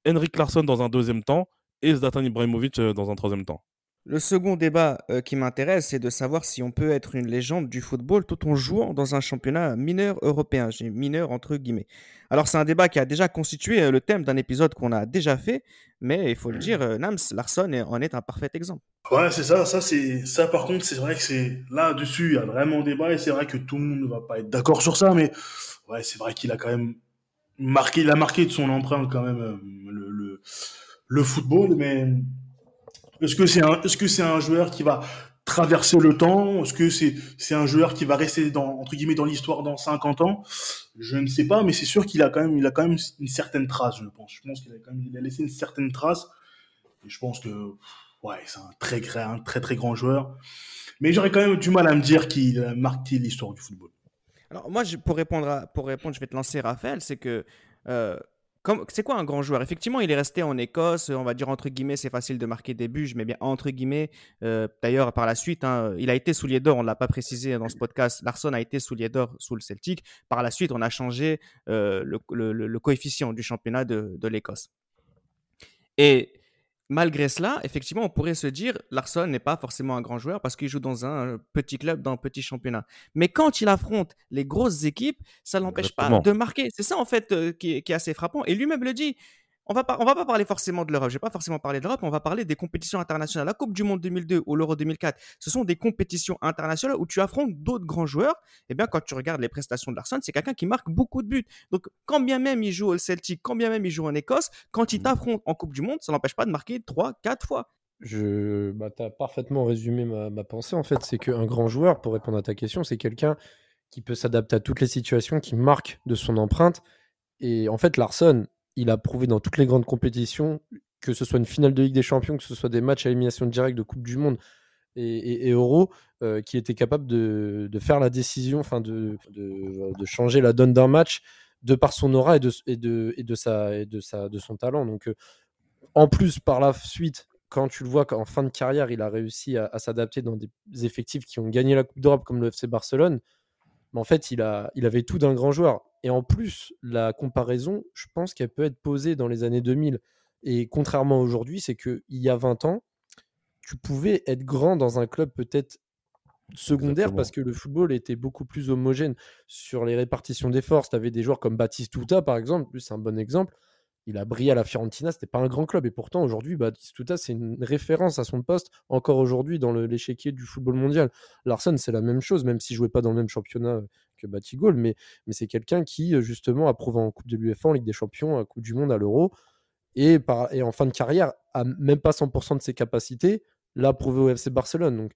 Henrik Larsson dans un deuxième temps, et Zlatan Ibrahimovic euh, dans un troisième temps. Le second débat euh, qui m'intéresse, c'est de savoir si on peut être une légende du football tout en jouant dans un championnat mineur européen. J'ai mineur entre guillemets. Alors c'est un débat qui a déjà constitué euh, le thème d'un épisode qu'on a déjà fait, mais il faut le dire, euh, Nams Larsson en est un parfait exemple. Ouais, c'est ça. Ça, c'est ça. Par contre, c'est vrai que c'est là-dessus, il y a vraiment débat et c'est vrai que tout le monde ne va pas être d'accord sur ça, mais ouais, c'est vrai qu'il a quand même marqué, il a marqué de son empreinte quand même le, le, le football, mais est-ce que c'est un, est-ce que c'est un joueur qui va traverser le temps? Est-ce que c'est, c'est un joueur qui va rester dans, entre guillemets, dans l'histoire dans 50 ans? Je ne sais pas, mais c'est sûr qu'il a quand même, il a quand même une certaine trace, je pense. Je pense qu'il a quand même, il a laissé une certaine trace. Et je pense que, ouais, c'est un très, un très, très grand joueur. Mais j'aurais quand même du mal à me dire qu'il a marqué l'histoire du football. Alors, moi, pour, répondre pour répondre, je vais te lancer Raphaël, c'est que euh, c'est quoi un grand joueur? Effectivement, il est resté en Écosse. On va dire entre guillemets, c'est facile de marquer des buts. Mets bien entre guillemets. Euh, d'ailleurs, par la suite, hein, il a été soulier d'or. On ne l'a pas précisé dans ce podcast. Larson a été soulier d'or sous le Celtic. Par la suite, on a changé euh, le, coefficient du championnat de, de l'Écosse. Et Malgré cela, effectivement, on pourrait se dire Larson n'est pas forcément un grand joueur parce qu'il joue dans un petit club, dans un petit championnat. Mais quand il affronte les grosses équipes, ça l'empêche pas de marquer. C'est ça, en fait, euh, qui, est, assez frappant. Et lui-même le dit on va, pas, on va pas parler forcément de l'Europe. Je vais pas forcément parler de l'Europe. On va parler des compétitions internationales. La Coupe du Monde 2002 ou l'Euro 2004, ce sont des compétitions internationales où tu affrontes d'autres grands joueurs. Et eh bien, quand tu regardes les prestations de Larson, c'est quelqu'un qui marque beaucoup de buts. Donc, quand bien même il joue au Celtic, quand bien même il joue en Écosse, quand il mmh. t'affronte en Coupe du Monde, ça n'empêche pas de marquer 3, 4 fois. Je, bah, tu as parfaitement résumé ma, ma pensée. En fait, c'est qu'un grand joueur, pour répondre à ta question, c'est quelqu'un qui peut s'adapter à toutes les situations, qui marque de son empreinte. Et en fait, Larson, il a prouvé dans toutes les grandes compétitions, que ce soit une finale de Ligue des Champions, que ce soit des matchs à élimination directe de Coupe du Monde et, Euro, euh, qui était capable de, faire la décision, de, changer la donne d'un match de par son aura et de, et de, et de, sa, et de, sa, de son talent. Donc, euh, en plus, par la suite, quand tu le vois qu'en fin de carrière, il a réussi à, s'adapter dans des effectifs qui ont gagné la Coupe d'Europe comme le FC Barcelone, mais en fait, il, a, il avait tout d'un grand joueur. Et en plus, la comparaison, je pense qu'elle peut être posée dans les années 2000. Et contrairement à aujourd'hui, c'est qu'il y a 20 ans, tu pouvais être grand dans un club peut-être secondaire parce que le football était beaucoup plus homogène sur les répartitions des forces. Tu avais des joueurs comme Baptiste Touta, par exemple, lui c'est un bon exemple il a brillé à la Fiorentina, c'était pas un grand club. Et pourtant, aujourd'hui, Batistuta, c'est une référence à son poste, encore aujourd'hui, dans l'échiquier du football mondial. Larson, c'est la même chose, même s'il jouait pas dans le même championnat que Batigol, mais, mais c'est quelqu'un qui, justement, a prouvé en Coupe de l'UEFA, en Ligue des Champions, à Coupe du Monde, à l'Euro, et, en fin de carrière, a même pas 100% de ses capacités, l'a prouvé au FC Barcelone. Donc,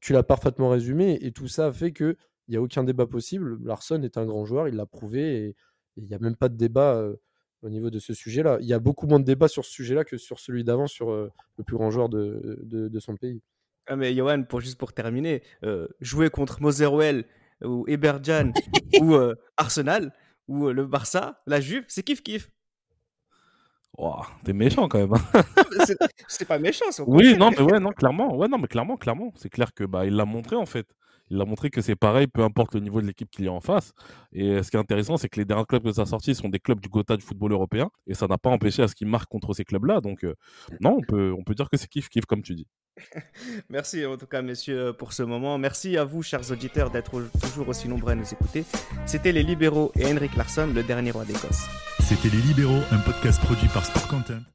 tu l'as parfaitement résumé, et tout ça fait que il n'y a aucun débat possible. Larson est un grand joueur, il l'a prouvé, et il n'y a même pas de débat au niveau de ce sujet-là. Il y a beaucoup moins de débats sur ce sujet-là que sur celui d'avant, sur euh, le plus grand joueur de, de, son pays. Ah mais Johan, pour, juste pour terminer, euh, jouer contre Motherwell ou Eberjan ou euh, Arsenal ou le Barça, la Juve, c'est kiff-kiff. Wow, t'es méchant quand même. Hein. c'est pas méchant. Oui, non, mais ouais, non, clairement, ouais, non, mais clairement, clairement, c'est clair que bah il l'a montré en fait il a montré que c'est pareil, peu importe le niveau de l'équipe qu'il y a en face. Et ce qui est intéressant, c'est que les derniers clubs que ça a sortis sont des clubs du Gotha du football européen. Et ça n'a pas empêché à ce qu'il marque contre ces clubs-là. Donc, euh, non, on peut, on peut dire que c'est kiff-kiff, comme tu dis. Merci en tout cas, messieurs, pour ce moment. Merci à vous, chers auditeurs, d'être toujours aussi nombreux à nous écouter. C'était Les Libéraux et Henrik Larsson, le dernier roi d'Écosse. C'était Les Libéraux, un podcast produit par Sport Content.